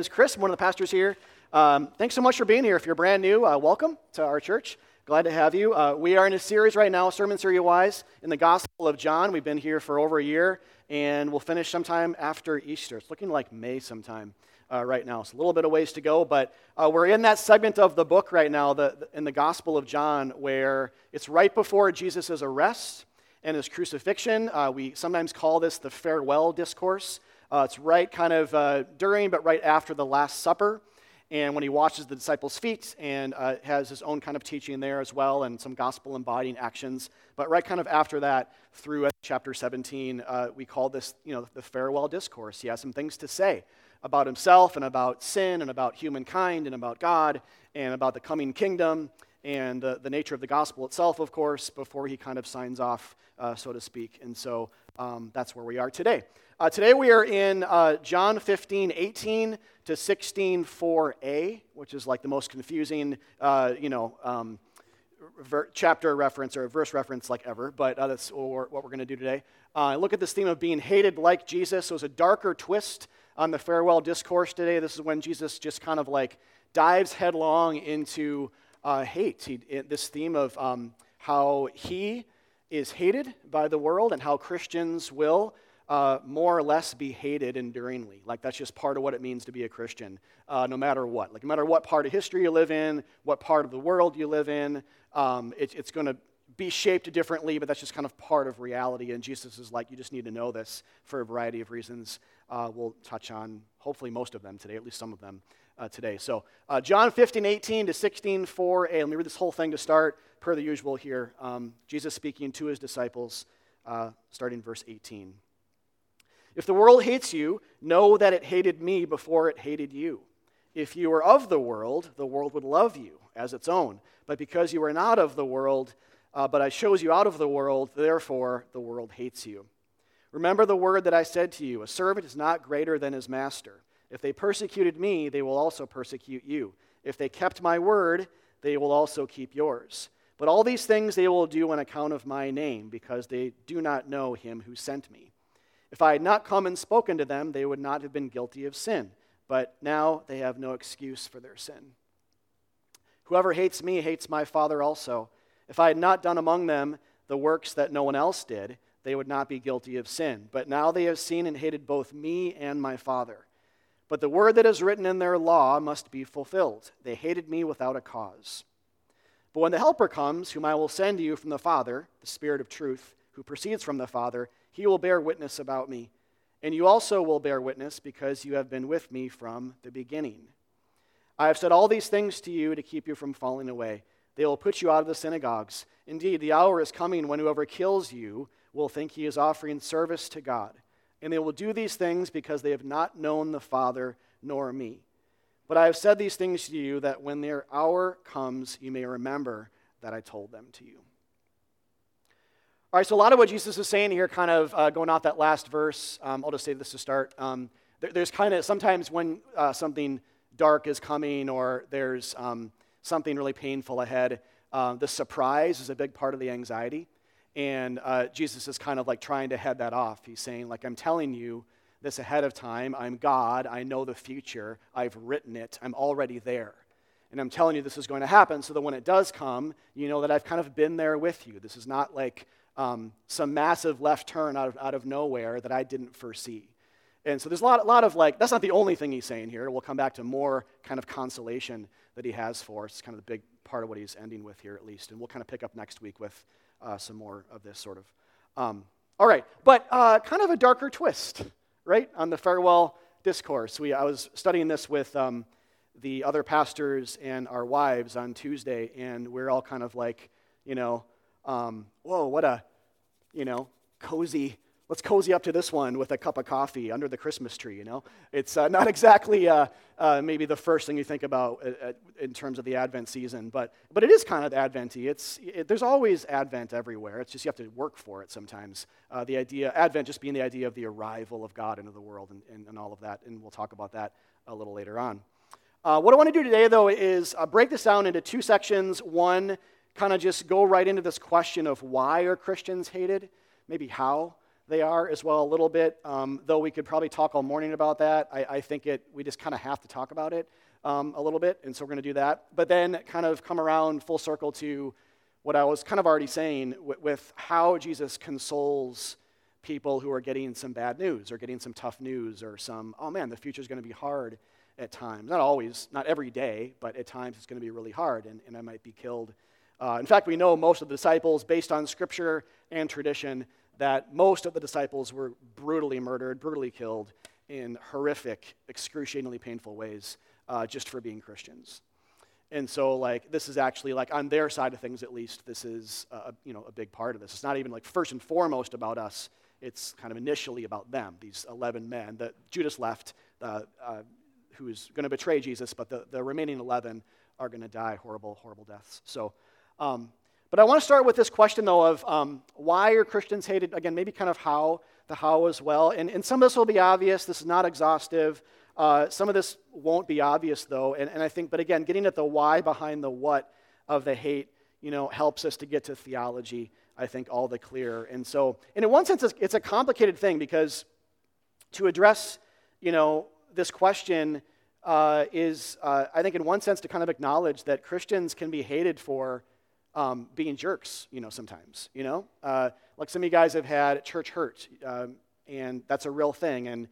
is Chris, one of the pastors here. Um, thanks so much for being here. If you're brand new, uh, welcome to our church. Glad to have you. Uh, we are in a series right now, sermon series wise, in the Gospel of John. We've been here for over a year, and we'll finish sometime after Easter. It's looking like May sometime uh, right now. It's a little bit of ways to go, but uh, we're in that segment of the book right now, the, the, in the Gospel of John, where it's right before Jesus' arrest and his crucifixion. Uh, we sometimes call this the farewell discourse. Uh, it's right kind of uh, during, but right after the Last Supper. And when he washes the disciples' feet and uh, has his own kind of teaching there as well and some gospel embodying actions. But right kind of after that, through chapter 17, uh, we call this, you know, the farewell discourse. He has some things to say about himself and about sin and about humankind and about God and about the coming kingdom and uh, the nature of the gospel itself, of course, before he kind of signs off, uh, so to speak. And so um, that's where we are today. Uh, today we are in uh, John 15, 18 to 16, 4a, which is like the most confusing, uh, you know, um, ver- chapter reference or verse reference like ever, but uh, that's what we're, going to do today. Uh, look at this theme of being hated like Jesus. So it's a darker twist on the farewell discourse today. This is when Jesus just kind of like dives headlong into uh, hate. He, this theme of um, how he is hated by the world and how Christians will uh, more or less be hated enduringly. Like that's just part of what it means to be a Christian, uh, no matter what. Like no matter what part of history you live in, what part of the world you live in, um, it, it's going to be shaped differently, but that's just kind of part of reality. And Jesus is like, you just need to know this for a variety of reasons. Uh, we'll touch on hopefully most of them today, at least some of them uh, today. So, uh, John 15, 18 to 16, 4a. Let me read this whole thing to start, per the usual here. Um, Jesus speaking to his disciples, uh, starting verse 18. If the world hates you, know that it hated me before it hated you. If you were of the world, the world would love you as its own. But because you are not of the world, uh, but I chose you out of the world, therefore the world hates you. Remember the word that I said to you A servant is not greater than his master. If they persecuted me, they will also persecute you. If they kept my word, they will also keep yours. But all these things they will do on account of my name, because they do not know him who sent me. If I had not come and spoken to them, they would not have been guilty of sin. But now they have no excuse for their sin. Whoever hates me hates my Father also. If I had not done among them the works that no one else did, they would not be guilty of sin. But now they have seen and hated both me and my Father. But the word that is written in their law must be fulfilled. They hated me without a cause. But when the Helper comes, whom I will send to you from the Father, the Spirit of truth, who proceeds from the Father, he will bear witness about me. And you also will bear witness because you have been with me from the beginning. I have said all these things to you to keep you from falling away. They will put you out of the synagogues. Indeed, the hour is coming when whoever kills you will think he is offering service to God. And they will do these things because they have not known the Father nor me. But I have said these things to you that when their hour comes, you may remember that I told them to you. All right, so a lot of what Jesus is saying here, kind of uh, going off that last verse, um, I'll just say this to start. Um, there, there's kind of sometimes when uh, something dark is coming or there's um, something really painful ahead, uh, the surprise is a big part of the anxiety. And uh, Jesus is kind of like trying to head that off. He's saying, like, I'm telling you this ahead of time. I'm God. I know the future. I've written it. I'm already there. And I'm telling you this is going to happen so that when it does come, you know that I've kind of been there with you. This is not like um, some massive left turn out of, out of nowhere that I didn't foresee. And so there's a lot, a lot of like, that's not the only thing he's saying here. We'll come back to more kind of consolation that he has for us. It's kind of the big part of what he's ending with here, at least. And we'll kind of pick up next week with uh, some more of this sort of. Um, all right, but uh, kind of a darker twist, right, on the farewell discourse. We, I was studying this with um, the other pastors and our wives on Tuesday, and we're all kind of like, you know, um, whoa, what a, you know, cozy, let's cozy up to this one with a cup of coffee under the Christmas tree, you know? It's uh, not exactly uh, uh, maybe the first thing you think about uh, uh, in terms of the Advent season, but, but it is kind of Adventy. It's, it, there's always Advent everywhere. It's just you have to work for it sometimes. Uh, the idea, Advent just being the idea of the arrival of God into the world and, and, and all of that, and we'll talk about that a little later on. what I want to do today, though, is break this down into two sections. One, kind of just go right into this question of why are Christians hated, maybe how they are as well a little bit. Um, though we could probably talk all morning about that. I, I think it. We just kind of have to talk about it um, a little bit, and so we're going to do that. But then kind of come around full circle to what I was kind of already saying with, with how Jesus consoles people who are getting some bad news or getting some tough news or some, oh man, the future is going to be hard at times. Not always, not every day, but at times it's going to be really hard and, and I might be killed. Uh, in fact, we know most of the disciples, based on scripture and tradition, that most of the disciples were brutally murdered, brutally killed in horrific, excruciatingly painful ways uh, just for being Christians. And so, like, this is actually, like, on their side of things at least, this is, a, you know, a big part of this. It's not even, like, first and foremost about us. It's kind of initially about them, these 11 men that Judas left, uh, uh, who's going to betray Jesus, but the, the remaining 11 are going to die horrible, horrible deaths. So, um, but I want to start with this question, though, of um, why are Christians hated? Again, maybe kind of how, the how as well. And, and some of this will be obvious. This is not exhaustive. Uh, some of this won't be obvious, though. And, and I think, but again, getting at the why behind the what of the hate, you know, helps us to get to theology, I think, all the clearer. And so, and in one sense, it's, it's a complicated thing because to address, you know, this question uh, is, uh, I think, in one sense, to kind of acknowledge that Christians can be hated for um, being jerks, you know, sometimes, you know? Uh, like some of you guys have had church hurt, um, and that's a real thing. And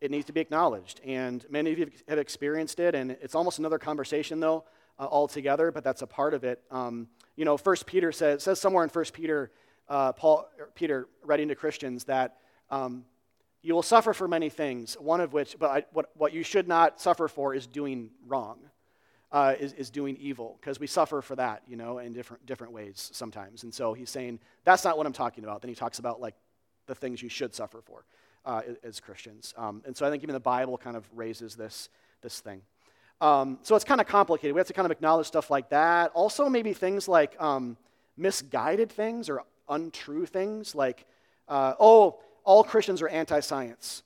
it needs to be acknowledged. And many of you have experienced it, and it's almost another conversation, though, uh, altogether, but that's a part of it. Um, you know, First Peter says, says somewhere in First Peter, uh, Paul, Peter writing to Christians that um, you will suffer for many things, one of which, but I, what, what you should not suffer for is doing wrong, uh, is, is doing evil, because we suffer for that, you know, in different, different ways sometimes. And so he's saying, that's not what I'm talking about. Then he talks about, like, the things you should suffer for uh, as Christians. Um, and so I think even the Bible kind of raises this, this thing. Um, so it's kind of complicated. We have to kind of acknowledge stuff like that. Also, maybe things like um, misguided things or untrue things, like, uh, oh, all Christians are anti science.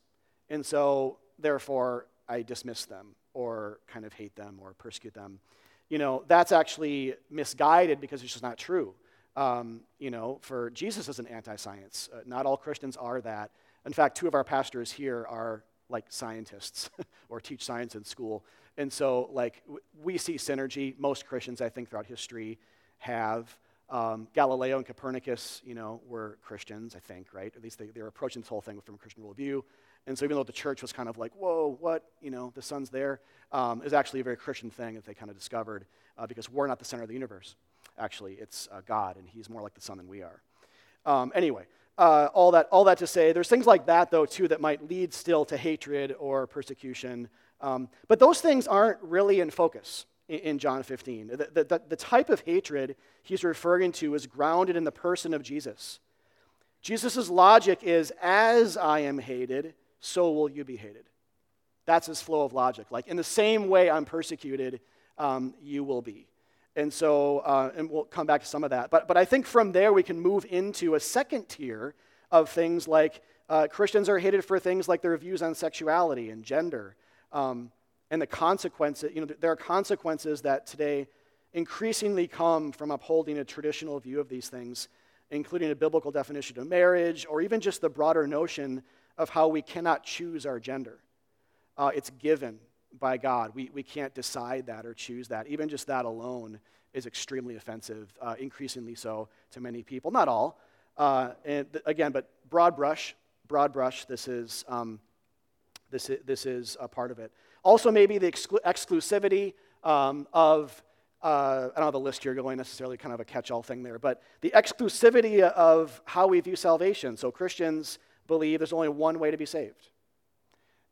And so, therefore, I dismiss them or kind of hate them or persecute them. You know, that's actually misguided because it's just not true. Um, you know, for Jesus is an anti science. Uh, not all Christians are that. In fact, two of our pastors here are like scientists or teach science in school. And so, like, we see synergy. Most Christians, I think, throughout history have. Um, Galileo and Copernicus, you know, were Christians, I think, right? At least they, they were approaching this whole thing from a Christian worldview. And so, even though the church was kind of like, whoa, what, you know, the sun's there, um, is actually a very Christian thing that they kind of discovered uh, because we're not the center of the universe. Actually, it's uh, God, and He's more like the sun than we are. Um, anyway, uh, all, that, all that to say, there's things like that, though, too, that might lead still to hatred or persecution. Um, but those things aren't really in focus in, in John 15. The, the, the type of hatred he's referring to is grounded in the person of Jesus. Jesus' logic is as I am hated, so will you be hated. That's his flow of logic. Like, in the same way I'm persecuted, um, you will be. And so, uh, and we'll come back to some of that. But, but I think from there we can move into a second tier of things like uh, Christians are hated for things like their views on sexuality and gender. Um, and the consequences, you know, there are consequences that today increasingly come from upholding a traditional view of these things, including a biblical definition of marriage or even just the broader notion of how we cannot choose our gender. Uh, it's given by God. We, we can't decide that or choose that. Even just that alone is extremely offensive, uh, increasingly so to many people. Not all. Uh, and th- again, but broad brush, broad brush, this is, um, this, is, this is a part of it. Also, maybe the exclu- exclusivity um, of, uh, I don't have a list here going necessarily kind of a catch all thing there, but the exclusivity of how we view salvation. So Christians believe there's only one way to be saved.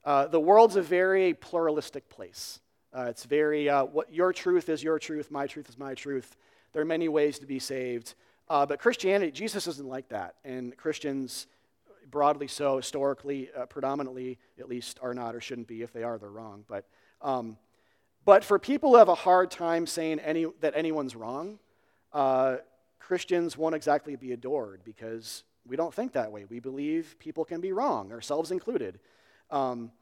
Uh, the world's a very pluralistic place. Uh, it's very, uh, what your truth is your truth, my truth is my truth. There are many ways to be saved. Uh, but Christianity, Jesus isn't like that. And Christians, broadly so, historically, uh, predominantly at least, are not or shouldn't be. If they are, they're wrong. But, um, but for people who have a hard time saying any, that anyone's wrong, Christians won't exactly be adored because we don't think that way. We believe people can be wrong, ourselves included. Um,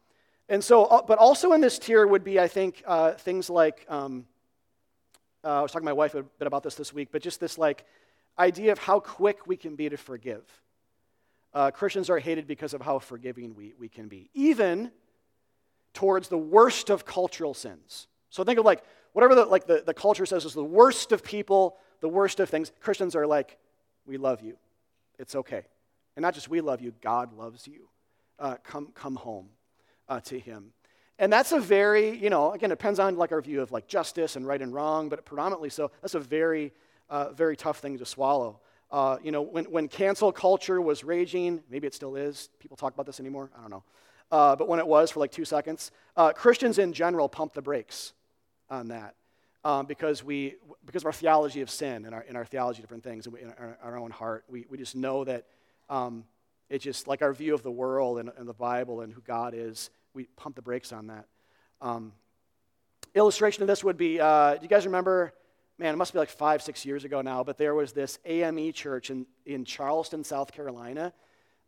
and so, uh, but also in this tier would be, I think, uh, things like um, uh, I was talking to my wife a bit about this this week, but just this like idea of how quick we can be to forgive. Uh, Christians are hated because of how forgiving we, we can be, even towards the worst of cultural sins. So think of like whatever the, like the, the culture says is the worst of people, the worst of things. Christians are like, we love you. It's okay. And not just we love you, God loves you. Uh, come, come home uh, to him. And that's a very, you know, again, it depends on like our view of like justice and right and wrong, but predominantly so, that's a very, uh, very tough thing to swallow. Uh, you know, when, when cancel culture was raging, maybe it still is. People talk about this anymore. I don't know. Uh, but when it was for like two seconds, uh, Christians in general pumped the brakes on that um, because we because of our theology of sin and our, in our theology of different things and we, in our, our, own heart. We, we just know that um, it's just like our view of the world and, and, the Bible and who God is. We pump the brakes on that. Um, illustration of this would be: uh, Do you guys remember? man, it must be like five, six years ago now, but there was this AME church in, in Charleston, South Carolina,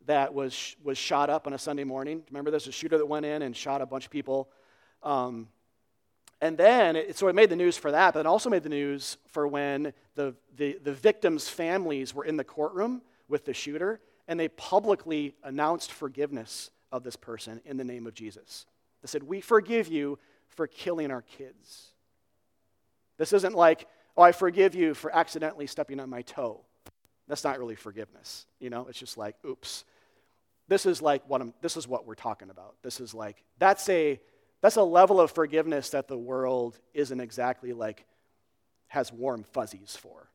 that was, was shot up on a Sunday morning. Remember, there's a shooter that went in and shot a bunch of people. Um, and then, it, so it made the news for that, but it also made the news for when the, the, the victims' families were in the courtroom with the shooter, and they publicly announced forgiveness of this person in the name of Jesus. They said, We forgive you for killing our kids. This isn't like, oh, I forgive you for accidentally stepping on my toe. That's not really forgiveness. You know, it's just like, oops. This is like what I'm, this is what we're talking about. This is like, that's a, that's a level of forgiveness that the world isn't exactly like, has warm fuzzies for.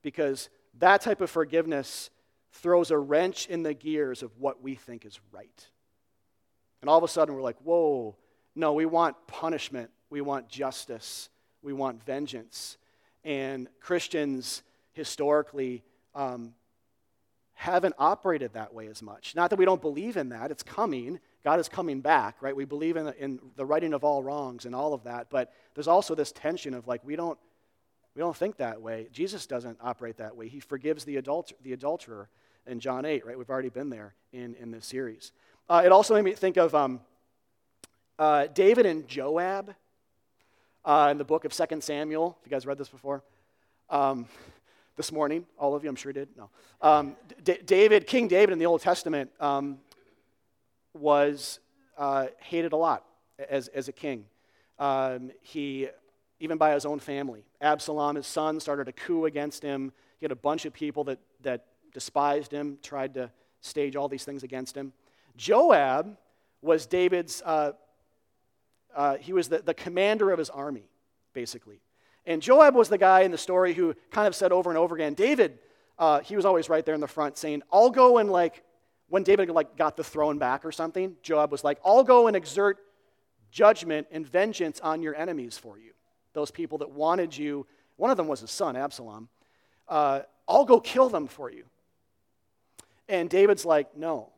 Because that type of forgiveness throws a wrench in the gears of what we think is right. And all of a sudden we're like, whoa, no, we want punishment, we want justice, we want vengeance. And Christians historically um, haven't operated that way as much. Not that we don't believe in that, it's coming. God is coming back, right? We believe in the, in the righting of all wrongs and all of that, but there's also this tension of like, we don't, we don't think that way. Jesus doesn't operate that way. He forgives the, adulter, the adulterer in John 8, right? We've already been there in, in this series. Uh, it also made me think of um, uh, David and Joab uh, in the book of 2 Samuel. Have you guys read this before? Um, this morning, all of you, I'm sure did. No. Um, D- David, King David in the Old Testament, um, was uh, hated a lot as, as a king. Um, he, even by his own family, Absalom, his son, started a coup against him. He had a bunch of people that, that despised him, tried to stage all these things against him. Joab was David's uh, uh, he was the, the commander of his army, basically. And Joab was the guy in the story who kind of said over and over again, David, uh, he was always right there in the front saying, I'll go and like, when David like got the throne back or something, Joab was like, I'll go and exert judgment and vengeance on your enemies for you. Those people that wanted you, one of them was his son, Absalom. Uh, I'll go kill them for you. And David's like, no,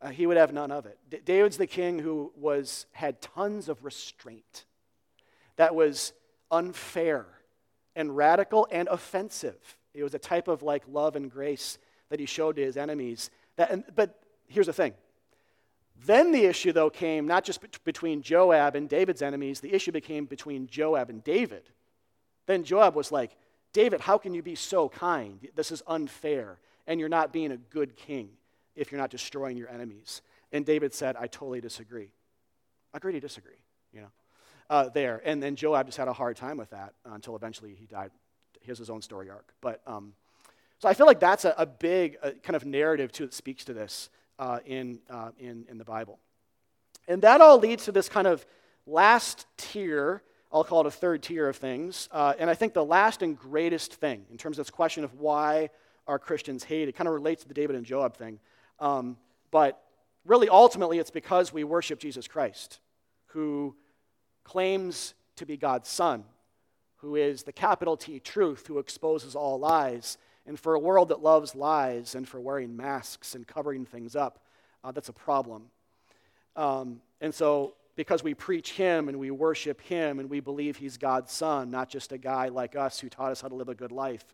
uh, he would have none of it. D- David's the king who was, had tons of restraint that was unfair and radical and offensive. It was a type of like love and grace that he showed to his enemies. That, and, but here's the thing. Then the issue, though, came not just between Joab and David's enemies, the issue became between Joab and David. Then Joab was like, David, how can you be so kind? This is unfair, and you're not being a good king if you're not destroying your enemies. And David said, I totally disagree. I agree to disagree, you know, uh, there. And then Joab just had a hard time with that until eventually he died. Here's his own story arc. But um, so I feel like that's a, a big uh, kind of narrative too that speaks to this uh, in, uh, in, in the Bible. And that all leads to this kind of last tier, I'll call it a third tier of things. Uh, and I think the last and greatest thing in terms of this question of why are Christians hate, it kind of relates to the David and Joab thing. Um, but really, ultimately, it's because we worship Jesus Christ, who claims to be God's Son, who is the capital T truth, who exposes all lies. And for a world that loves lies and for wearing masks and covering things up, uh, that's a problem. Um, and so, because we preach Him and we worship Him and we believe He's God's Son, not just a guy like us who taught us how to live a good life,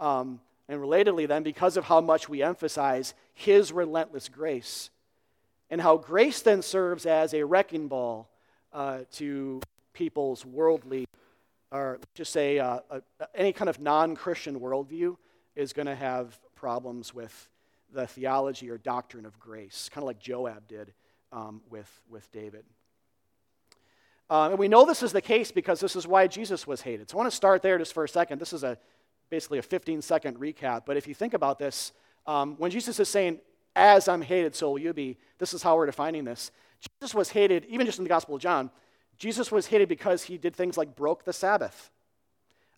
um, and relatedly, then, because of how much we emphasize His relentless grace, and how grace then serves as a wrecking ball uh, to people's worldly, or just say uh, any kind of non Christian worldview is going to have problems with the theology or doctrine of grace, kind of like Joab did um, with, with David. Uh, and we know this is the case because this is why Jesus was hated. So I want to start there just for a second. This is a basically a 15 second recap. But if you think about this, um, when Jesus is saying, As I'm hated, so will you be, this is how we're defining this. Jesus was hated, even just in the Gospel of John, Jesus was hated because he did things like broke the Sabbath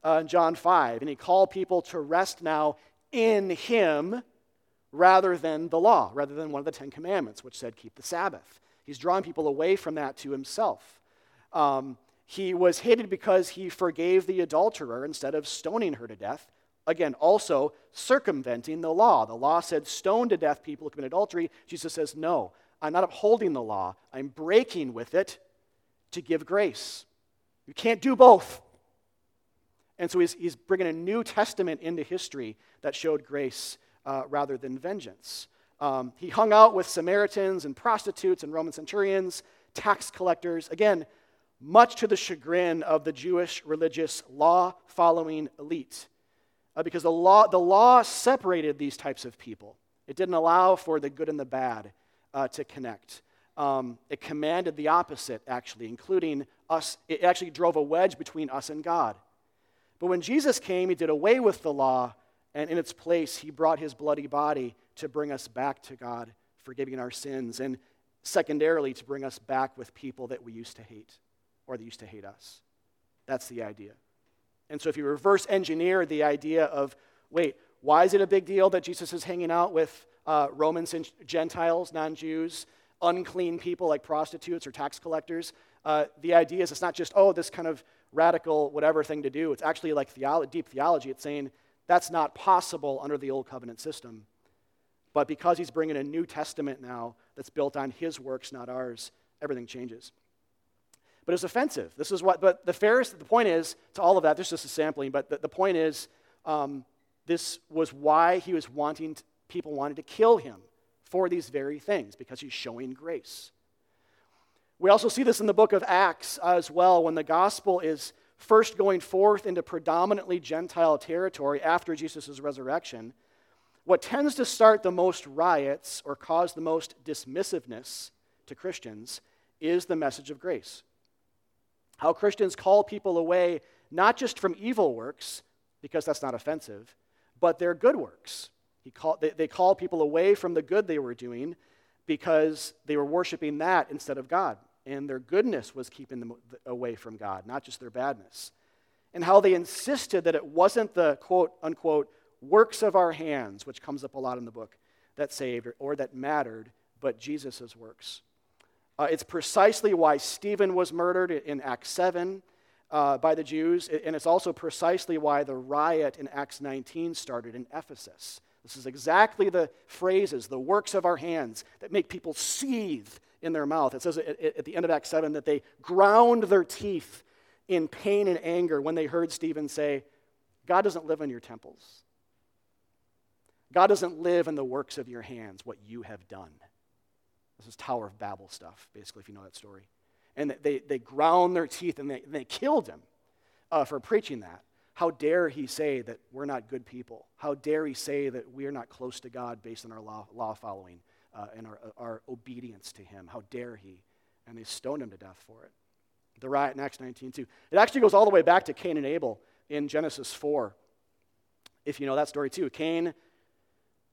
uh, in John 5, and he called people to rest now in him rather than the law, rather than one of the Ten Commandments, which said keep the Sabbath. He's drawing people away from that to himself. Um, he was hated because he forgave the adulterer instead of stoning her to death. Again, also circumventing the law. The law said stone to death people who commit adultery. Jesus says, no, I'm not upholding the law, I'm breaking with it to give grace. You can't do both. And so he's, he's bringing a New Testament into history that showed grace uh, rather than vengeance. Um, he hung out with Samaritans and prostitutes and Roman centurions, tax collectors, again, much to the chagrin of the Jewish religious law following elite. Uh, because the law, the law separated these types of people, it didn't allow for the good and the bad uh, to connect. Um, it commanded the opposite, actually, including us. It actually drove a wedge between us and God. But when Jesus came, he did away with the law, and in its place, he brought his bloody body to bring us back to God, forgiving our sins, and secondarily, to bring us back with people that we used to hate or that used to hate us. That's the idea. And so, if you reverse engineer the idea of, wait, why is it a big deal that Jesus is hanging out with uh, Romans and Gentiles, non Jews, unclean people like prostitutes or tax collectors? Uh, the idea is it's not just, oh, this kind of radical whatever thing to do. It's actually like theolo- deep theology. It's saying that's not possible under the old covenant system. But because he's bringing a New Testament now that's built on his works, not ours, everything changes. But it's offensive. This is what, but the Pharisees, the point is, to all of that, this is just a sampling, but the, the point is, um, this was why he was wanting, to, people wanted to kill him for these very things, because he's showing grace. We also see this in the book of Acts as well, when the gospel is first going forth into predominantly Gentile territory after Jesus' resurrection. What tends to start the most riots or cause the most dismissiveness to Christians is the message of grace. How Christians call people away not just from evil works, because that's not offensive, but their good works. He call, they, they call people away from the good they were doing because they were worshiping that instead of God. And their goodness was keeping them away from God, not just their badness. And how they insisted that it wasn't the quote unquote works of our hands, which comes up a lot in the book, that saved or, that mattered, but Jesus' works. Uh, it's precisely why Stephen was murdered in Acts 7 uh, by the Jews, and it's also precisely why the riot in Acts 19 started in Ephesus. This is exactly the phrases, the works of our hands, that make people seethe in their mouth. It says at the end of Acts 7 that they ground their teeth in pain and anger when they heard Stephen say, God doesn't live in your temples. God doesn't live in the works of your hands, what you have done. This is Tower of Babel stuff, basically, if you know that story. And they, they ground their teeth and they, they killed him uh, for preaching that. How dare he say that we're not good people? How dare he say that we are not close to God based on our law, law following uh, and our, our obedience to him? How dare he? And they stoned him to death for it. The riot in Acts 19, too. It actually goes all the way back to Cain and Abel in Genesis 4. If you know that story, too. Cain,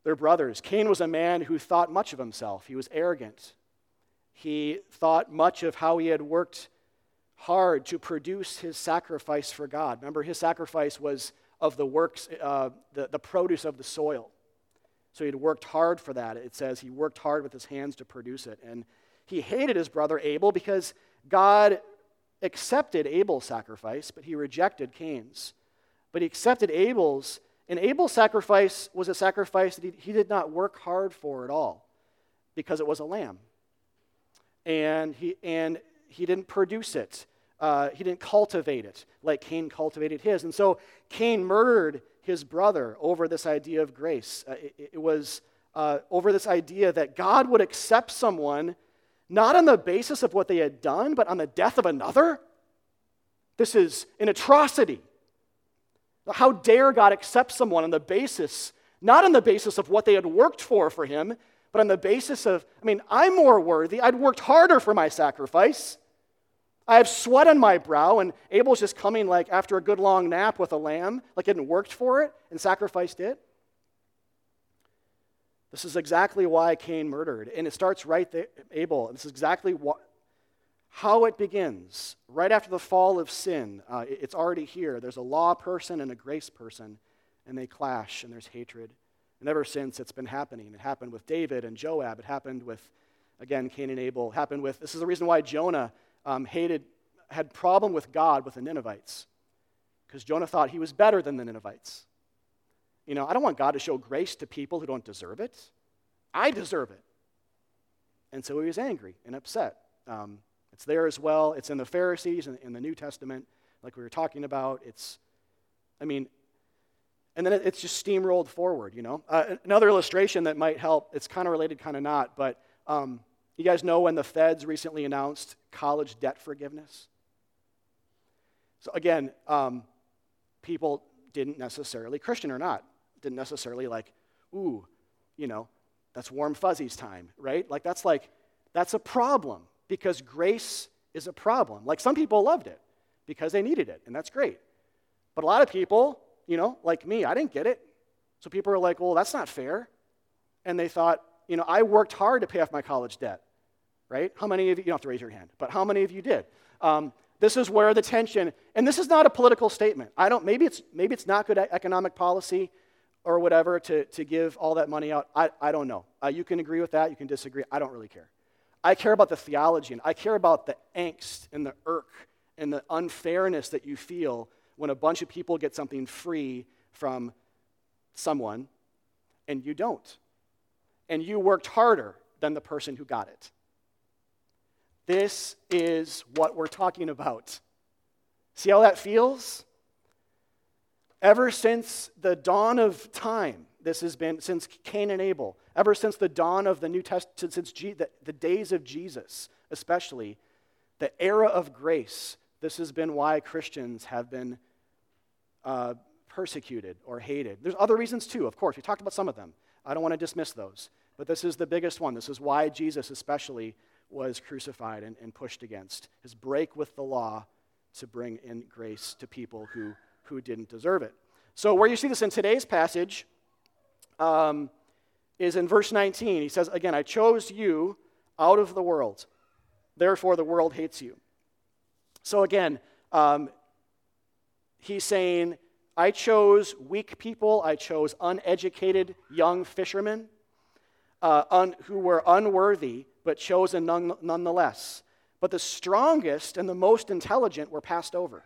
their brothers. Cain was a man who thought much of himself, he was arrogant. He thought much of how he had worked hard to produce his sacrifice for God. Remember, his sacrifice was of the works, uh, the, the produce of the soil. So he'd worked hard for that. It says he worked hard with his hands to produce it. And he hated his brother Abel because God accepted Abel's sacrifice, but he rejected Cain's. But he accepted Abel's, and Abel's sacrifice was a sacrifice that he, he did not work hard for at all because it was a lamb. And he, and he didn't produce it uh, he didn't cultivate it like Cain cultivated his. And so Cain murdered his brother over this idea of grace. Uh, it, it, was uh, over this idea that God would accept someone not on the basis of what they had done, but on the death of another. This is an atrocity. How dare God accept someone on the basis Not on the basis of what they had worked for for him, but on the basis of, I mean, I'm more worthy. I'd worked harder for my sacrifice. I have sweat on my brow, and Abel's just coming like after a good long nap with a lamb, like hadn't worked for it and sacrificed it. This is exactly why Cain murdered. And it starts right there, Abel. This is exactly what, how it begins. Right after the fall of sin, uh, it's already here. There's a law person and a grace person, and they clash, and there's hatred. And ever since, it's been happening. It happened with David and Joab. It happened with, again, Cain and Abel. It happened with, this is the reason why Jonah um, hated, had problem with God with the Ninevites. Because Jonah thought he was better than the Ninevites. You know, I don't want God to show grace to people who don't deserve it. I deserve it. And so he was angry and upset. Um, it's there as well. It's in the Pharisees and in the New Testament, like we were talking about. It's, I mean, and then it's just steamrolled forward, you know. Uh, another illustration that might help, it's kind of related, kind of not, but um, you guys know when the feds recently announced college debt forgiveness? So again, um, people didn't necessarily, Christian or not, didn't necessarily like, ooh, you know, that's warm fuzzies time, right? Like that's like, that's a problem because grace is a problem. Like some people loved it because they needed it, and that's great. But a lot of people, you know, like me, I didn't get it. So people are like, well, that's not fair. And they thought, you know, I worked hard to pay off my college debt, right? How many of you, you don't have to raise your hand, but how many of you did? Um, this is where the tension, and this is not a political statement. I don't, maybe it's, maybe it's not good economic policy or whatever to, to give all that money out. I, I don't know. Uh, you can agree with that, you can disagree. I don't really care. I care about the theology, and I care about the angst and the irk and the unfairness that you feel when a bunch of people get something free from someone and you don't. And you worked harder than the person who got it. This is what we're talking about. See how that feels? Ever since the dawn of time, this has been since Cain and Abel, ever since the dawn of the New Testament, since the, the days of Jesus, especially, the era of grace, this has been why Christians have been uh, persecuted or hated. There's other reasons too, of course. We talked about some of them. I don't want to dismiss those. But this is the biggest one. This is why Jesus, especially, was crucified and, and pushed against his break with the law to bring in grace to people who who didn't deserve it. So, where you see this in today's passage um, is in verse 19. He says, Again, I chose you out of the world, therefore the world hates you. So, again, um, he's saying, I chose weak people, I chose uneducated young fishermen uh, un, who were unworthy, but chosen none, nonetheless. But the strongest and the most intelligent were passed over.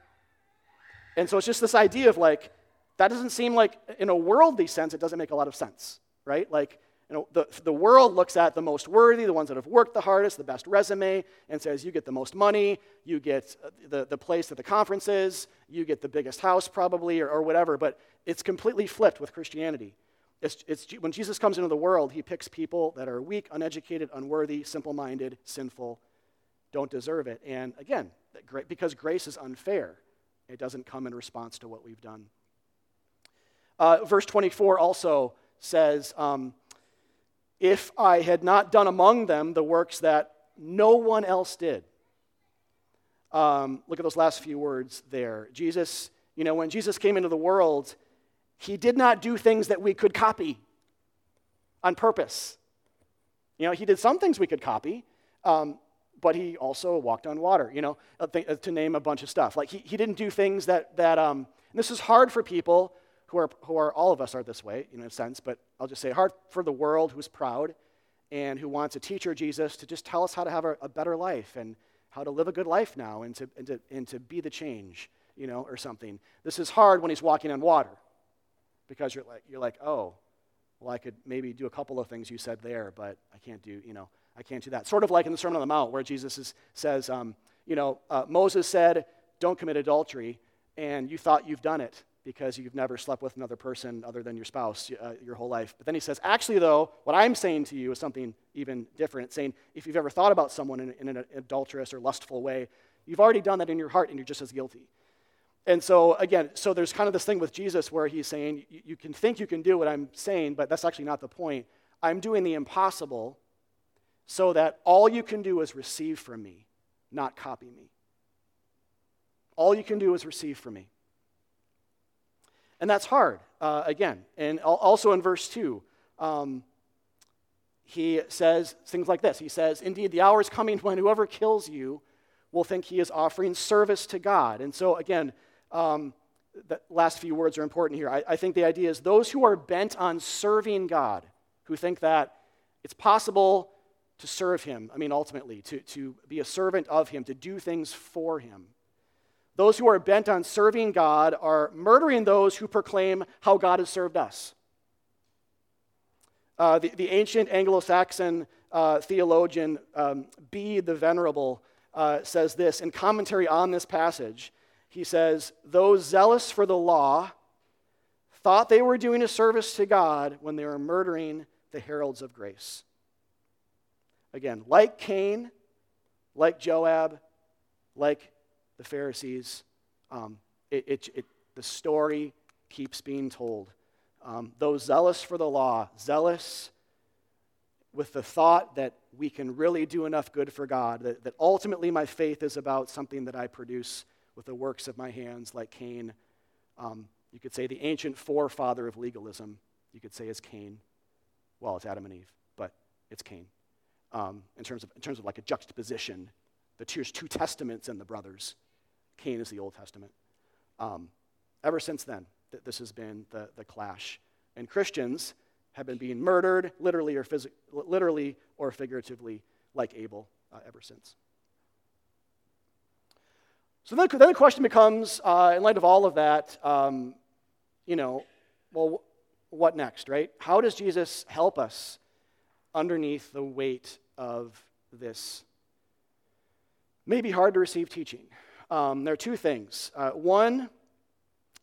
And so it's just this idea of like, that doesn't seem like, in a worldly sense, it doesn't make a lot of sense, right? Like, you know, the, the world looks at the most worthy, the ones that have worked the hardest, the best resume, and says, you get the most money, you get uh, the, the place at the conferences, you get the biggest house probably, or, or whatever. But it's completely flipped with Christianity. It's, it's, when Jesus comes into the world, he picks people that are weak, uneducated, unworthy, simple minded, sinful, don't deserve it. And again, because grace is unfair. It doesn't come in response to what we've done. Uh, verse 24 also says, um, If I had not done among them the works that no one else did. Um, look at those last few words there. Jesus, you know, when Jesus came into the world, he did not do things that we could copy on purpose. You know, he did some things we could copy. Um, but he also walked on water, you know, uh, to name a bunch of stuff. Like he, he didn't do things that, that um, this is hard for people who are, who are, all of us are this way, in a sense, but I'll just say hard for the world who's proud and who wants a teacher, Jesus, to just tell us how to have a, a better life and how to live a good life now and to, and, to, and to be the change, you know, or something. This is hard when he's walking on water because you're like, you're like, oh, well, I could maybe do a couple of things you said there, but I can't do, you know. I can't do that. Sort of like in the Sermon on the Mount, where Jesus is, says, um, you know, uh, Moses said, don't commit adultery, and you thought you've done it because you've never slept with another person other than your spouse uh, your whole life. But then he says, actually, though, what I'm saying to you is something even different. Saying, if you've ever thought about someone in, in an adulterous or lustful way, you've already done that in your heart and you're just as guilty. And so, again, so there's kind of this thing with Jesus where he's saying, you can think you can do what I'm saying, but that's actually not the point. I'm doing the impossible so that all you can do is receive from me, not copy me. All you can do is receive from me. And that's hard, uh, again. And also in verse 2, um, he says things like this He says, Indeed, the hour is coming when whoever kills you will think he is offering service to God. And so, again, um, the last few words are important here. I, I think the idea is those who are bent on serving God, who think that it's possible to serve Him, I mean, ultimately, to, to be a servant of Him, to do things for Him. Those who are bent on serving God are murdering those who proclaim how God has served us. Uh, the, the, ancient Anglo Saxon uh, theologian um, Bede the Venerable uh, says this in commentary on this passage. He says, Those zealous for the law thought they were doing a service to God when they were murdering the heralds of grace. Again, like Cain, like Joab, like the Pharisees, um, it, it, it, the story keeps being told. Um, those zealous for the law, zealous with the thought that we can really do enough good for God, that, that ultimately my faith is about something that I produce with the works of my hands, like Cain. Um, you could say the ancient forefather of legalism, you could say is Cain. Well, it's Adam and Eve, but it's Cain. Um, in, terms of, in terms of like a juxtaposition, the two, two testaments and the brothers. Cain is the Old Testament. Um, ever since then, th- this has been the, the clash. And Christians have been being murdered, literally or, phys- literally or figuratively, like Abel, uh, ever since. So then, then the question becomes, uh, in light of all of that, um, you know, well, what next, right? How does Jesus help us underneath the weight of this maybe hard to receive teaching? Um, there are two things. Uh, one,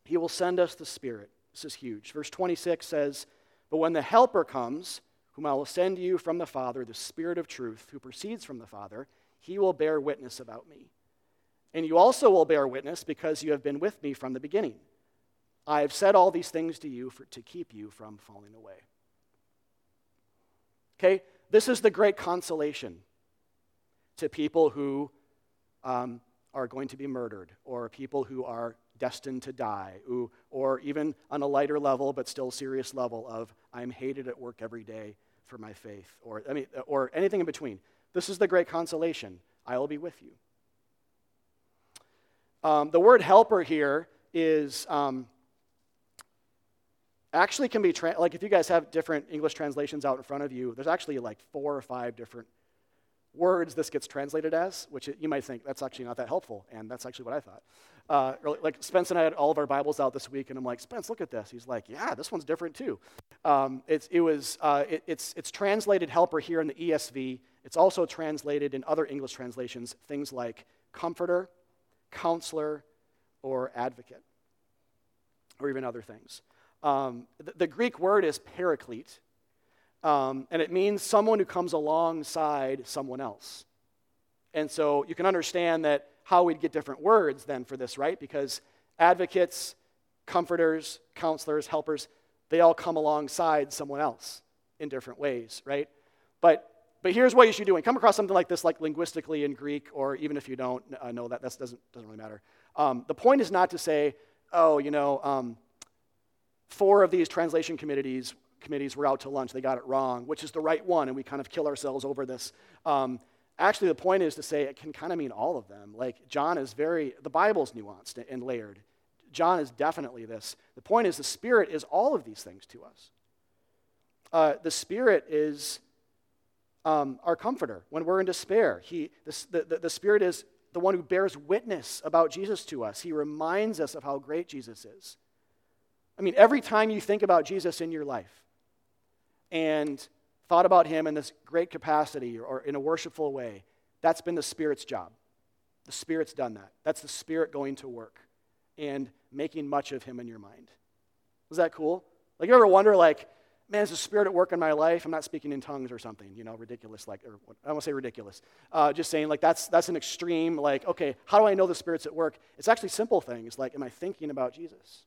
he will send us the Spirit. This is huge. Verse 26 says, But when the Helper comes, whom I will send you from the Father, the Spirit of truth, who proceeds from the Father, he will bear witness about me. And you also will bear witness because you have been with me from the beginning. I have said all these things to you for, to keep you from falling away. Okay? This is the great consolation to people who um, are going to be murdered or people who are destined to die, who, or even on a lighter level but still serious level of I'm hated at work every day for my faith, or, I mean, or anything in between. This is the great consolation. I will be with you. Um, the word helper here is um, actually can be, tra- like if you guys have different English translations out in front of you, there's actually like four or five different words this gets translated as, which you might think that's actually not that helpful, and that's actually what I thought. Uh, like Spence and I had all of our Bibles out this week, and I'm like, Spence, look at this. He's like, yeah, this one's different too. Um, it's, it was, uh, it, it's, it's translated helper here in the ESV. It's also translated in other English translations, things like comforter, counselor, or advocate, or even other things. Um, the, the, Greek word is paraclete, um, and it means someone who comes alongside someone else. And so you can understand that how we'd get different words then for this, right? Because advocates, comforters, counselors, helpers, they all come alongside someone else in different ways, right? But but here's what you should do. When you come across something like this, like linguistically in Greek, or even if you don't uh, know that, that doesn't, doesn't really matter. Um, the point is not to say, oh, you know, um, four of these translation committees, committees were out to lunch, they got it wrong, which is the right one, and we kind of kill ourselves over this. Um, actually, the point is to say it can kind of mean all of them. Like, John is very, the Bible's nuanced and layered. John is definitely this. The point is, the Spirit is all of these things to us. Uh, the Spirit is um, our comforter when we're in despair. He, the, the, the Spirit is the one who bears witness about Jesus to us. He reminds us of how great Jesus is. I mean, every time you think about Jesus in your life and thought about him in this great capacity or in a worshipful way, that's been the Spirit's job. The Spirit's done that. That's the Spirit going to work and making much of him in your mind. Was that cool? Like, you ever wonder, like, man, there's a spirit at work in my life. I'm not speaking in tongues or something, you know, ridiculous. Like, or I want to say ridiculous. Uh, just saying, like, that's that's an extreme. Like, okay, how do I know the spirit's at work? It's actually simple things. Like, am I thinking about Jesus?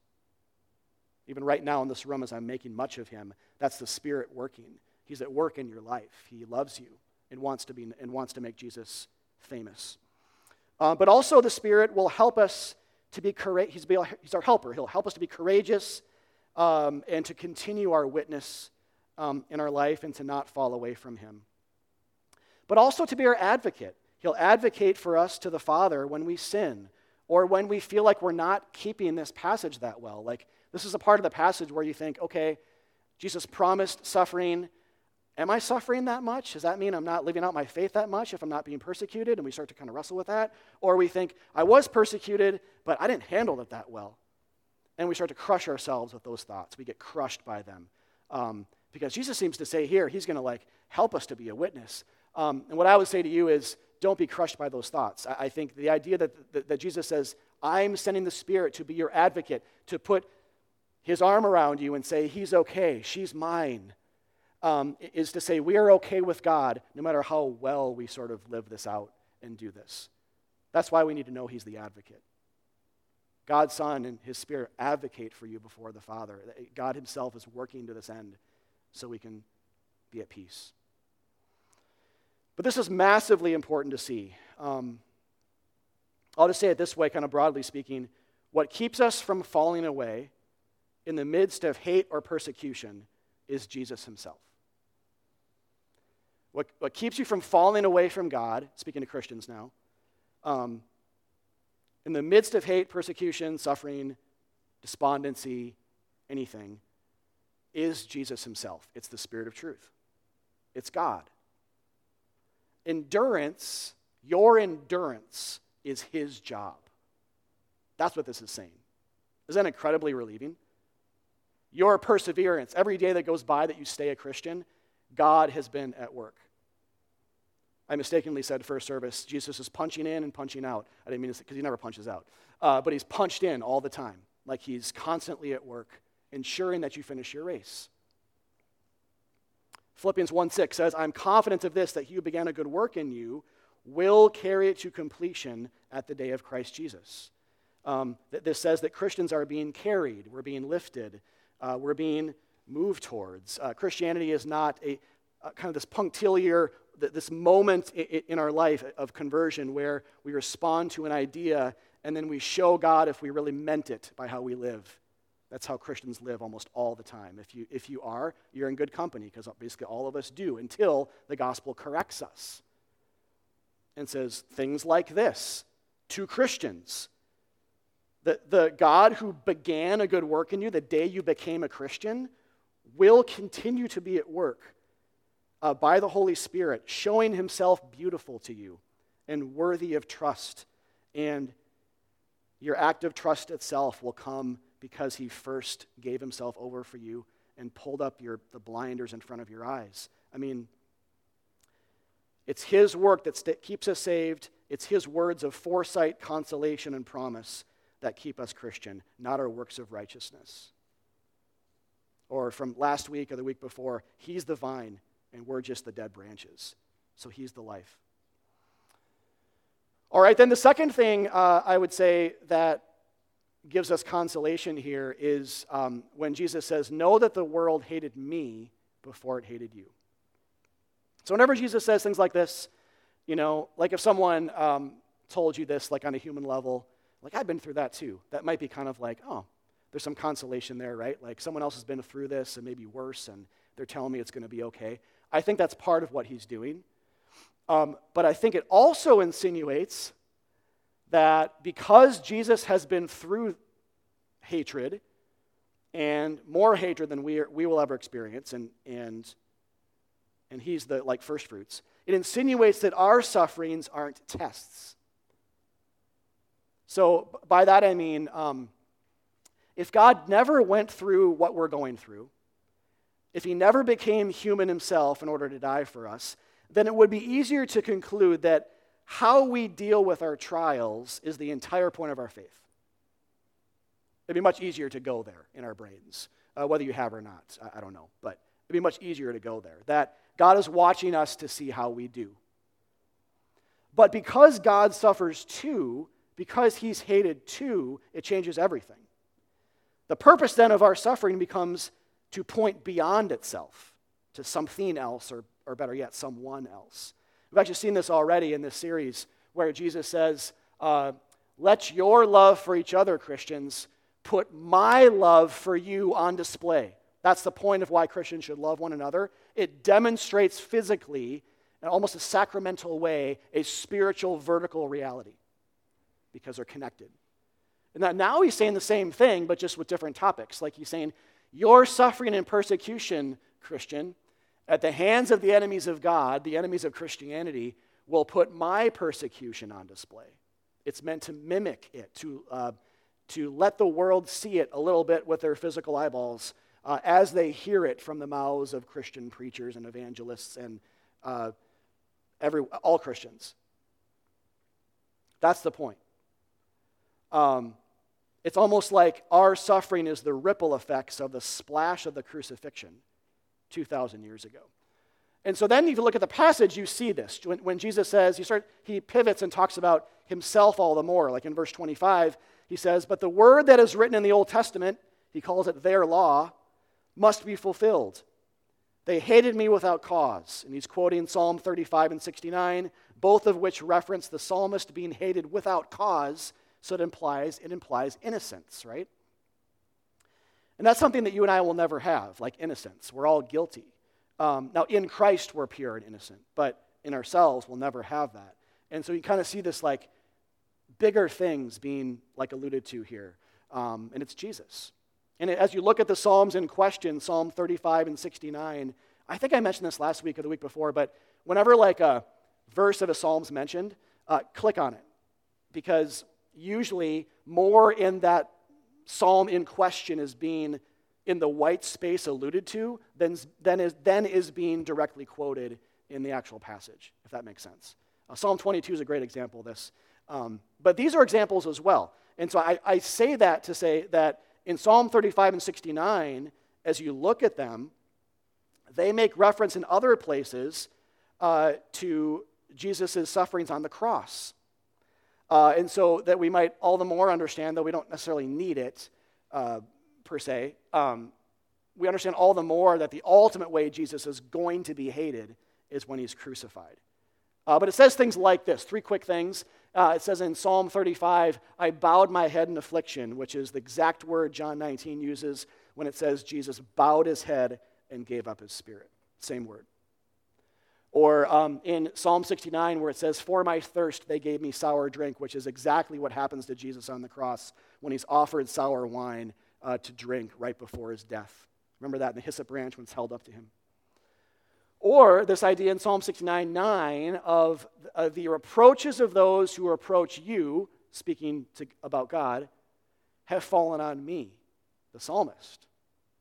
Even right now in this room, as I'm making much of him, that's the spirit working. He's at work in your life. He loves you and wants to be and wants to make Jesus famous. Uh, but also, the spirit will help us to be courageous. He's, he's our helper. He'll help us to be courageous um, and to continue our witness um, in our life and to not fall away from Him. But also to be our advocate. He'll advocate for us to the Father when we sin or when we feel like we're not keeping this passage that well. Like, this is a part of the passage where you think, okay, Jesus promised suffering. Am I suffering that much? Does that mean I'm not living out my faith that much if I'm not being persecuted? And we start to kind of wrestle with that. Or we think, I was persecuted, but I didn't handle it that well. And we start to crush ourselves with those thoughts. We get crushed by them. Um, because Jesus seems to say here, he's going to like help us to be a witness. Um, and what I would say to you is, don't be crushed by those thoughts. I, I think the idea that, that, that Jesus says, I'm sending the Spirit to be your advocate, to put his arm around you and say, He's okay, she's mine, um, is to say, we are okay with God no matter how well we sort of live this out and do this. That's why we need to know He's the advocate. God's Son and His Spirit advocate for you before the Father. God Himself is working to this end so we can be at peace. But this is massively important to see. Um, I'll just say it this way, kind of broadly speaking. What keeps us from falling away in the midst of hate or persecution is Jesus Himself. What, what keeps you from falling away from God, speaking to Christians now, um, in the midst of hate, persecution, suffering, despondency, anything, is Jesus himself. It's the Spirit of truth, it's God. Endurance, your endurance, is his job. That's what this is saying. Isn't that incredibly relieving? Your perseverance, every day that goes by that you stay a Christian, God has been at work. I mistakenly said first service, Jesus is punching in and punching out. I didn't mean to because he never punches out. Uh, but he's punched in all the time, like he's constantly at work, ensuring that you finish your race. Philippians 1 6 says, I'm confident of this, that he who began a good work in you will carry it to completion at the day of Christ Jesus. Um, this says that Christians are being carried, we're being lifted, uh, we're being moved towards. Uh, Christianity is not a, a, kind of this punctiliar this moment in our life of conversion where we respond to an idea and then we show God if we really meant it by how we live. That's how Christians live almost all the time. If you, if you are, you're in good company because basically all of us do until the gospel corrects us and says things like this to Christians. The, the God who began a good work in you the day you became a Christian will continue to be at work uh, by the Holy Spirit, showing himself beautiful to you and worthy of trust. And your act of trust itself will come because he first gave himself over for you and pulled up your, the blinders in front of your eyes. I mean, it's his work that st- keeps us saved. It's his words of foresight, consolation, and promise that keep us Christian, not our works of righteousness. Or from last week or the week before, he's the vine, and we're just the dead branches. So he's the life. All right, then the second thing uh, I would say that gives us consolation here is um, when Jesus says, Know that the world hated me before it hated you. So whenever Jesus says things like this, you know, like if someone um, told you this, like on a human level, like I've been through that too, that might be kind of like, oh, there's some consolation there, right? Like someone else has been through this and maybe worse, and they're telling me it's going to be okay. I think that's part of what he's doing. Um, but I think it also insinuates that because Jesus has been through hatred and more hatred than we, are, we will ever experience, and, and, and he's the like first fruits, it insinuates that our sufferings aren't tests. So by that I mean, um, if God never went through what we're going through, if he never became human himself in order to die for us, then it would be easier to conclude that how we deal with our trials is the entire point of our faith. It'd be much easier to go there in our brains, uh, whether you have or not. I, I don't know. But It'd be much easier to go there. That God is watching us to see how we do. But because God suffers too, because he's hated too, it changes everything. The purpose then of our suffering becomes to point beyond itself to something else, or, or better yet, someone else. We've actually seen this already in this series where Jesus says, uh, Let your love for each other, Christians, put my love for you on display. That's the point of why Christians should love one another. It demonstrates physically, in almost a sacramental way, a spiritual vertical reality because they're connected. And now he's saying the same thing, but just with different topics. Like he's saying, Your suffering and persecution, Christian, at the hands of the enemies of God, the enemies of Christianity, will put my persecution on display. It's meant to mimic it, to, uh, to let the world see it a little bit with their physical eyeballs uh, as they hear it from the mouths of Christian preachers and evangelists and uh, every, all Christians. That's the point. Um, it's almost like our suffering is the ripple effects of the splash of the crucifixion 2,000 years ago. And so then, if you look at the passage, you see this. When, when Jesus says, he, start, he pivots and talks about himself all the more. Like in verse 25, he says, But the word that is written in the Old Testament, he calls it their law, must be fulfilled. They hated me without cause. And he's quoting Psalm 35 and 69, both of which reference the psalmist being hated without cause. So it implies, it implies innocence, right? And that's something that you and I will never have, like innocence. We're all guilty. Um, now, in Christ, we're pure and innocent, but in ourselves, we'll never have that. And so you kind of see this like bigger things being like alluded to here. Um, and it's Jesus. And as you look at the Psalms in question, Psalm 35 and 69, I think I mentioned this last week or the week before, but whenever like a verse of a Psalm's mentioned, uh, click on it. Because usually more in that psalm in question is being in the white space alluded to than, than, is, than is being directly quoted in the actual passage, if that makes sense. Uh, psalm 22 is a great example of this. Um, but these are examples as well. And so I, I say that to say that in Psalm 35 and 69, as you look at them, they make reference in other places uh, to Jesus' sufferings on the cross. Uh, and so that we might all the more understand, though we don't necessarily need it uh, per se, um, we understand all the more that the ultimate way Jesus is going to be hated is when he's crucified. Uh, but it says things like this three quick things. Uh, it says in Psalm 35, I bowed my head in affliction, which is the exact word John 19 uses when it says Jesus bowed his head and gave up his spirit. Same word. Or um, in Psalm 69, where it says, For my thirst they gave me sour drink, which is exactly what happens to Jesus on the cross when he's offered sour wine uh, to drink right before his death. Remember that in the hyssop branch when it's held up to him. Or this idea in Psalm 69 9 of uh, the reproaches of those who approach you, speaking to, about God, have fallen on me, the psalmist.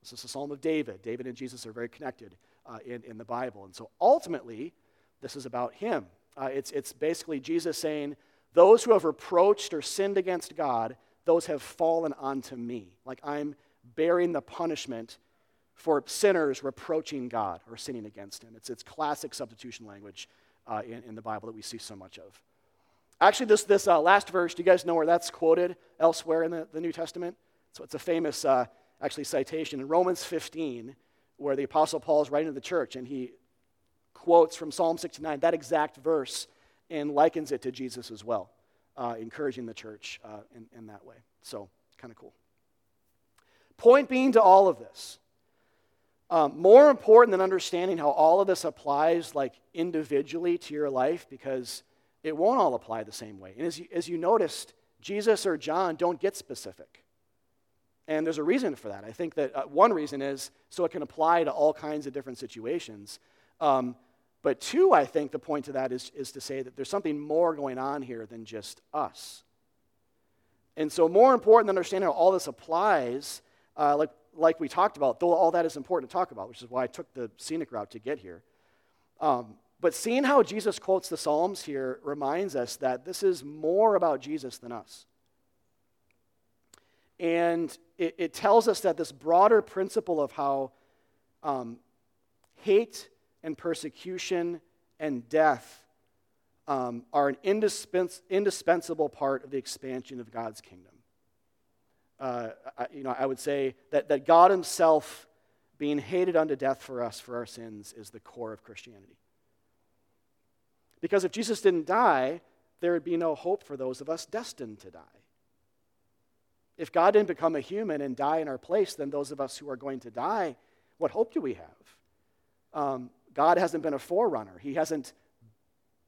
This is the psalm of David. David and Jesus are very connected uh, in, in the Bible. And so ultimately, this is about him. Uh, it's, it's basically Jesus saying, Those who have reproached or sinned against God, those have fallen onto me. Like I'm bearing the punishment for sinners reproaching God or sinning against Him. It's, it's classic substitution language uh, in, in the Bible that we see so much of. Actually, this, this uh, last verse, do you guys know where that's quoted elsewhere in the, the New Testament? So it's a famous, uh, actually, citation in Romans 15 where the Apostle Paul is writing to the church and he quotes from Psalm 69 that exact verse and likens it to Jesus as well, uh, encouraging the church uh, in, in that way. So, kind of cool. Point being to all of this, um, more important than understanding how all of this applies, like individually to your life, because it won't all apply the same way. And as you, as you noticed, Jesus or John don't get specific. And there's a reason for that. I think that uh, one reason is so it can apply to all kinds of different situations. Um, but two, I think the point to that is, is to say that there's something more going on here than just us. And so, more important than understanding how all this applies, uh, like, like we talked about, though all that is important to talk about, which is why I took the scenic route to get here. Um, but seeing how Jesus quotes the Psalms here reminds us that this is more about Jesus than us. And it, it tells us that this broader principle of how um, hate and persecution and death um, are an indispens- indispensable part of the expansion of God's kingdom. Uh, I, you know, I would say that, that God Himself being hated unto death for us for our sins is the core of Christianity. Because if Jesus didn't die, there would be no hope for those of us destined to die. If God didn't become a human and die in our place, then those of us who are going to die, what hope do we have? Um, God hasn't been a forerunner, He hasn't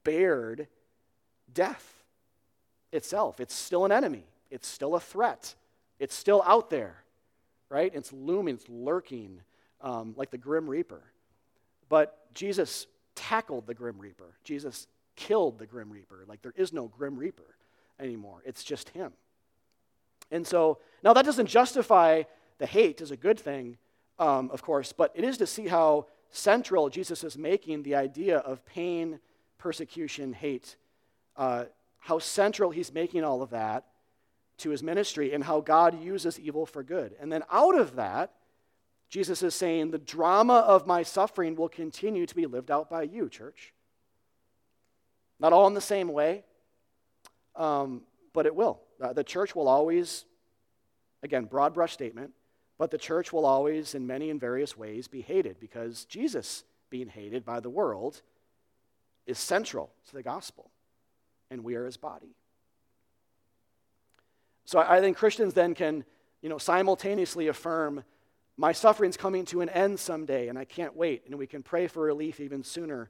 bared death itself. It's still an enemy, it's still a threat, it's still out there, right? It's looming, it's lurking um, like the Grim Reaper. But Jesus tackled the Grim Reaper. Jesus killed the Grim Reaper. Like there is no Grim Reaper anymore, it's just Him. And so, now that doesn't justify the hate as a good thing, um, of course, but it is to see how central Jesus is making the idea of pain, persecution, hate, uh, how central he's making all of that to his ministry and how God uses evil for good. And then out of that, Jesus is saying, the drama of my suffering will continue to be lived out by you, church. Not all in the same way, um, but it will. Uh, the church will always, again, broad brush statement, but the church will always, in many and various ways, be hated because Jesus being hated by the world is central to the gospel, and we are his body. So I think Christians then can, you know, simultaneously affirm my suffering's coming to an end someday, and I can't wait, and we can pray for relief even sooner.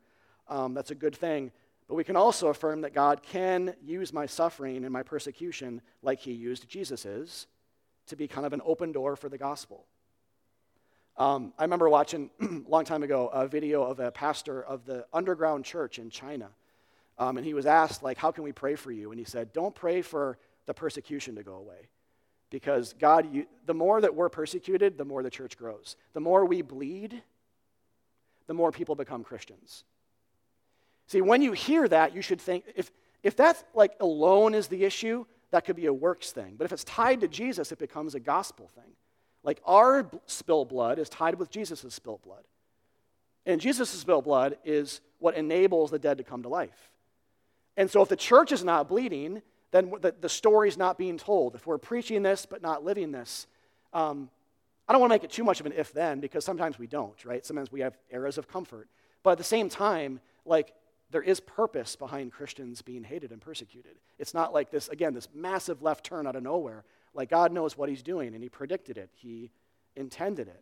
Um, that's a good thing. But we can also affirm that God can use my suffering and my persecution, like he used Jesus's, to be kind of an open door for the gospel. Um, I remember watching a long time ago a video of a pastor of the underground church in China. Um, and he was asked, like, how can we pray for you? And he said, don't pray for the persecution to go away. Because God, you, the more that we're persecuted, the more the church grows. The more we bleed, the more people become Christians. See, when you hear that, you should think if, if that like alone is the issue, that could be a works thing. But if it's tied to Jesus, it becomes a gospel thing. Like our spilled blood is tied with Jesus' spilled blood. And Jesus' spilled blood is what enables the dead to come to life. And so if the church is not bleeding, then the, the story's not being told. If we're preaching this but not living this, um, I don't want to make it too much of an if then because sometimes we don't, right? Sometimes we have eras of comfort. But at the same time, like, there is purpose behind Christians being hated and persecuted. It's not like this, again, this massive left turn out of nowhere. Like, God knows what He's doing, and He predicted it, He intended it.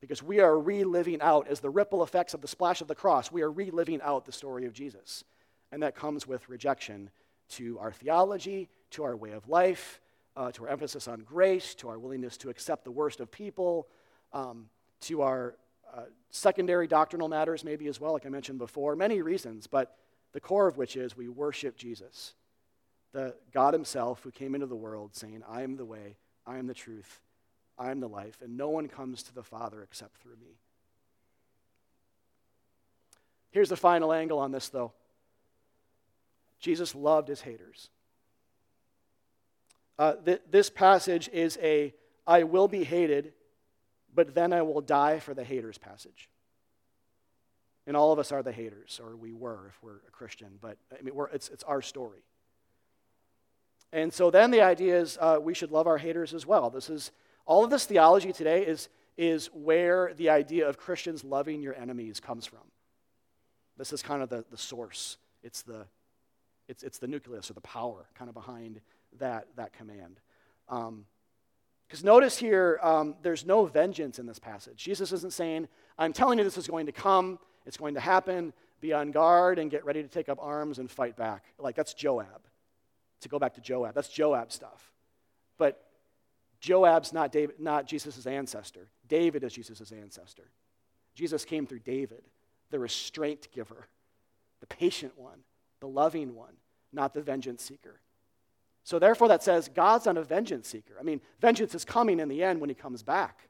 Because we are reliving out, as the ripple effects of the splash of the cross, we are reliving out the story of Jesus. And that comes with rejection to our theology, to our way of life, uh, to our emphasis on grace, to our willingness to accept the worst of people, um, to our uh, secondary doctrinal matters, maybe as well, like I mentioned before, many reasons, but the core of which is we worship Jesus, the God Himself who came into the world saying, I am the way, I am the truth, I am the life, and no one comes to the Father except through me. Here's the final angle on this, though. Jesus loved his haters. Uh, th- this passage is a I will be hated, but then I will die for the haters passage. And all of us are the haters, or we were if we're a Christian, but I mean, it's, it's our story. And so then the idea is uh, we should love our haters as well. This is all of this theology today is, is where the idea of Christians loving your enemies comes from. This is kind of the, the source. It's the, it's, it's the nucleus or the power kind of behind that, that command. Because notice here, um, there's no vengeance in this passage. Jesus isn't saying, I'm telling you this is going to come, it's going to happen, be on guard and get ready to take up arms and fight back. Like, that's Joab. To go back to Joab, that's Joab stuff. But Joab's not, David, not Jesus' ancestor. David is Jesus' ancestor. Jesus came through David, the restraint giver, the patient one, the loving one, not the vengeance seeker. So, therefore, that says God's not a vengeance seeker. I mean, vengeance is coming in the end when he comes back.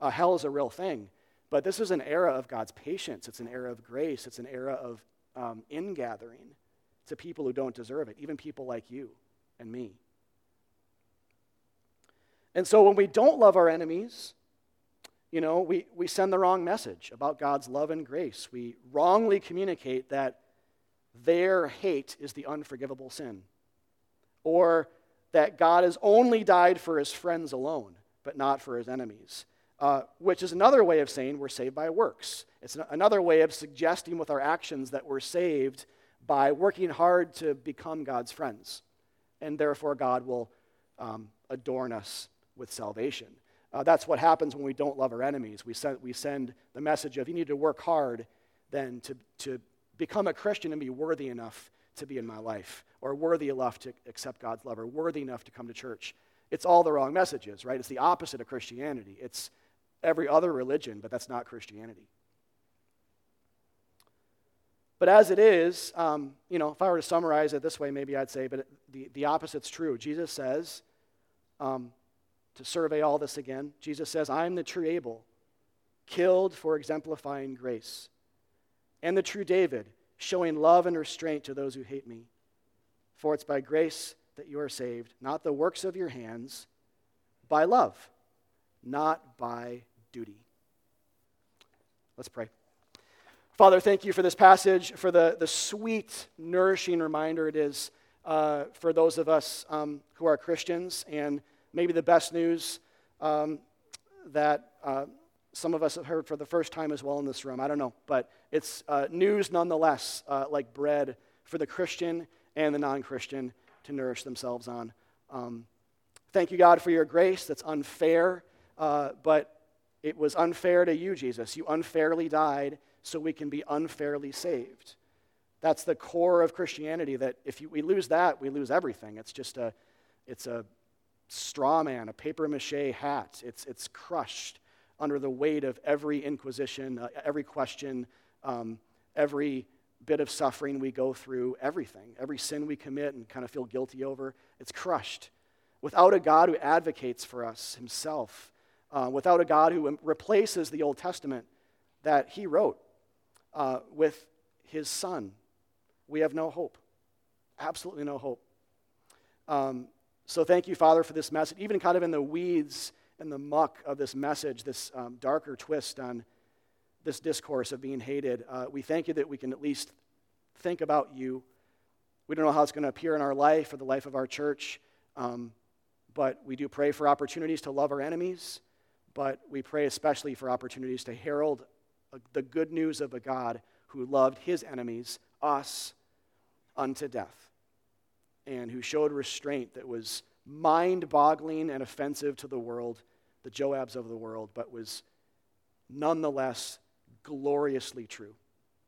Uh, hell is a real thing. But this is an era of God's patience. It's an era of grace. It's an era of um, ingathering to people who don't deserve it, even people like you and me. And so, when we don't love our enemies, you know, we, we send the wrong message about God's love and grace. We wrongly communicate that their hate is the unforgivable sin, or that God has only died for his friends alone, but not for his enemies, uh, which is another way of saying we're saved by works. It's another way of suggesting with our actions that we're saved by working hard to become God's friends, and therefore God will um, adorn us with salvation. Uh, that's what happens when we don't love our enemies. We send, we send the message of you need to work hard then to, to become a Christian and be worthy enough to be in my life, or worthy enough to accept God's love, or worthy enough to come to church. It's all the wrong messages, right? It's the opposite of Christianity. It's every other religion, but that's not Christianity. But as it is, um, you know, if I were to summarize it this way, maybe I'd say, but the, the opposite's true. Jesus says, um, to survey all this again, Jesus says, I am the true Abel, killed for exemplifying grace, and the true David, showing love and restraint to those who hate me. For it's by grace that you are saved, not the works of your hands, by love, not by duty. Let's pray. Father, thank you for this passage, for the, the sweet, nourishing reminder it is uh, for those of us um, who are Christians. And maybe the best news um, that uh, some of us have heard for the first time as well in this room. I don't know, but it's uh, news nonetheless, uh, like bread for the Christian and the non Christian to nourish themselves on. Um, thank you, God, for your grace that's unfair, uh, but it was unfair to you, Jesus. You unfairly died so we can be unfairly saved. That's the core of Christianity, that if you, we lose that, we lose everything. It's just a, it's a straw man, a paper mache hat. It's, it's crushed under the weight of every inquisition, uh, every question, um, every bit of suffering we go through, everything, every sin we commit and kind of feel guilty over, it's crushed. Without a God who advocates for us himself, uh, without a God who replaces the Old Testament that he wrote uh, with his son, we have no hope. Absolutely no hope. Um, so thank you, Father, for this message. Even kind of in the weeds and the muck of this message, this um, darker twist on this discourse of being hated, uh, we thank you that we can at least think about you. We don't know how it's going to appear in our life or the life of our church, um, but we do pray for opportunities to love our enemies, but we pray especially for opportunities to herald uh, the good news of a God who loved his enemies, us, unto death, and who showed restraint that was mind boggling and offensive to the world, the Joabs of the world, but was nonetheless gloriously true.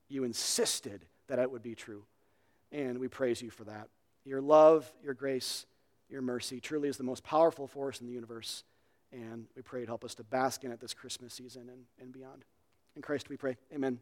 You insisted that it would be true, and we praise you for that. Your love, your grace, your mercy truly is the most powerful force in the universe, and we pray to help us to bask in it this Christmas season and, and beyond. In Christ we pray. Amen.